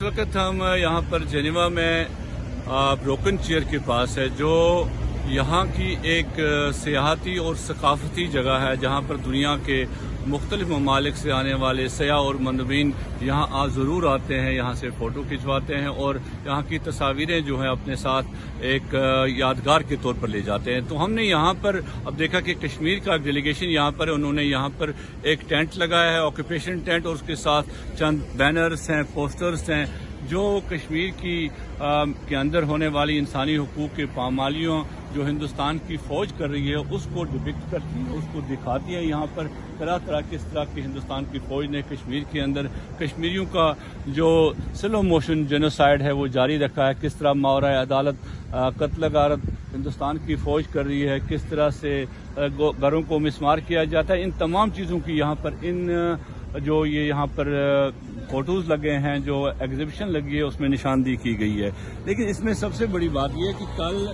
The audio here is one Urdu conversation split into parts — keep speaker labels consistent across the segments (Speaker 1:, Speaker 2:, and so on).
Speaker 1: اس وقت ہم یہاں پر جنیوا میں بروکن چیئر کے پاس ہے، جو یہاں کی ایک سیاحتی اور ثقافتی جگہ ہے، جہاں پر دنیا کے مختلف ممالک سے آنے والے سیاح اور مندبین یہاں آ ضرور آتے ہیں، یہاں سے فوٹو کھنچواتے ہیں اور یہاں کی تصاویریں جو ہیں اپنے ساتھ ایک یادگار کے طور پر لے جاتے ہیں۔ تو ہم نے یہاں پر اب دیکھا کہ کشمیر کا ڈیلیگیشن یہاں پر انہوں نے یہاں پر ایک ٹینٹ لگایا ہے آکوپیشن ٹینٹ اور اس کے ساتھ چند بینرز ہیں پوسٹرز ہیں، جو کشمیر کی کے اندر ہونے والی انسانی حقوق کے پامالیوں جو ہندوستان کی فوج کر رہی ہے، اس کو ڈپکٹ کرتی ہے اس کو دکھاتی ہے یہاں پر، طرح طرح کس طرح کی ہندوستان کی فوج نے کشمیر کے اندر کشمیریوں کا جو سلو موشن جینوسائڈ ہے، وہ جاری رکھا ہے۔ کس طرح ماورہ عدالت قتل غارت ہندوستان کی فوج کر رہی ہے، کس طرح سے گھروں کو مسمار کیا جاتا ہے۔ ان تمام چیزوں کی یہاں پر، ان جو یہ یہاں پر فوٹوز لگے ہیں، جو ایگزیبیشن لگی ہے، اس میں نشاندہی کی گئی ہے۔ لیکن اس میں سب سے بڑی بات یہ ہے کہ کل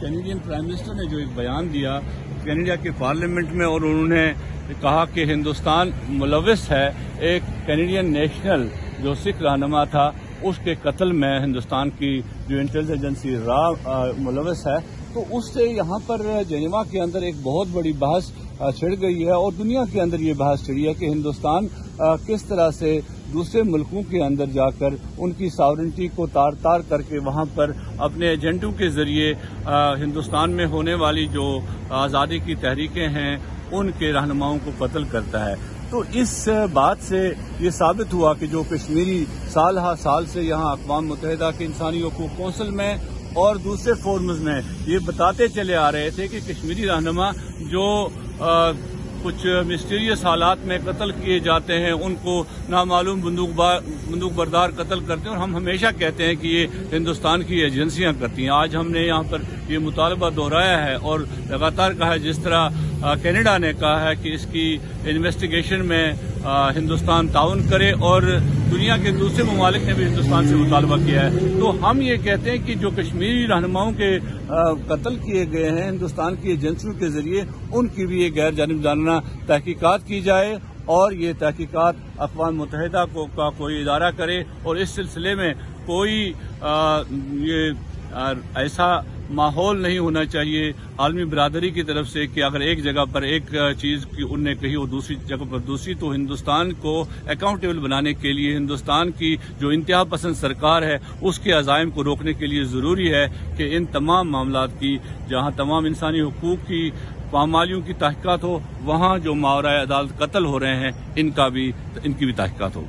Speaker 1: کینیڈین پرائم منسٹر نے جو ایک بیان دیا کینیڈا کے پارلیمنٹ میں، اور انہوں نے کہا کہ ہندوستان ملوث ہے۔ ایک کینیڈین نیشنل جو سکھ رہنما تھا، اس کے قتل میں ہندوستان کی جو انٹیلیجنس ایجنسی را ملوث ہے۔ تو اس سے یہاں پر جنیوا کے اندر ایک بہت بڑی بحث چھڑ گئی ہے، اور دنیا کے اندر یہ بحث چھڑی ہے کہ ہندوستان کس طرح سے دوسرے ملکوں کے اندر جا کر ان کی ساورنٹی کو تار تار کر کے وہاں پر اپنے ایجنٹوں کے ذریعے ہندوستان میں ہونے والی جو آزادی کی تحریکیں ہیں، ان کے رہنماؤں کو قتل کرتا ہے۔ تو اس بات سے یہ ثابت ہوا کہ جو کشمیری سال ہا سال سے یہاں اقوام متحدہ کے انسانی حقوق کونسل میں اور دوسرے فورمز میں یہ بتاتے چلے آ رہے تھے کہ کشمیری رہنما جو کچھ مسٹیریس حالات میں قتل کیے جاتے ہیں، ان کو نامعلوم بندوق بندوق بردار قتل کرتے ہیں اور ہم ہمیشہ کہتے ہیں کہ یہ ہندوستان کی ایجنسیاں کرتی ہیں۔ آج ہم نے یہاں پر یہ مطالبہ دہرایا ہے اور لگاتار کہا ہے، جس طرح کینیڈا نے کہا ہے کہ اس کی انویسٹیگیشن میں ہندوستان تعاون کرے اور دنیا کے دوسرے ممالک نے بھی ہندوستان سے مطالبہ کیا ہے۔ تو ہم یہ کہتے ہیں کہ جو کشمیری رہنماؤں کے قتل کیے گئے ہیں، ہندوستان کی ایجنسیوں کے ذریعے، ان کی بھی یہ غیر جانب جاننا تحقیقات کی جائے اور یہ تحقیقات اقوام متحدہ کو، کا کوئی ادارہ کرے اور اس سلسلے میں کوئی یہ ایسا ماحول نہیں ہونا چاہیے۔ عالمی برادری کی طرف سے کہ اگر ایک جگہ پر ایک چیز کی ان نے کہی اور دوسری جگہ پر دوسری، تو ہندوستان کو اکاؤنٹیبل بنانے کے لیے، ہندوستان کی جو انتہا پسند سرکار ہے، اس کے عزائم کو روکنے کے لیے ضروری ہے کہ ان تمام معاملات کی، جہاں تمام انسانی حقوق کی پامالیوں کی تحقیقات ہو، وہاں جو ماورائے عدالت قتل ہو رہے ہیں، ان کا بھی، ان کی بھی تحقیقات ہو۔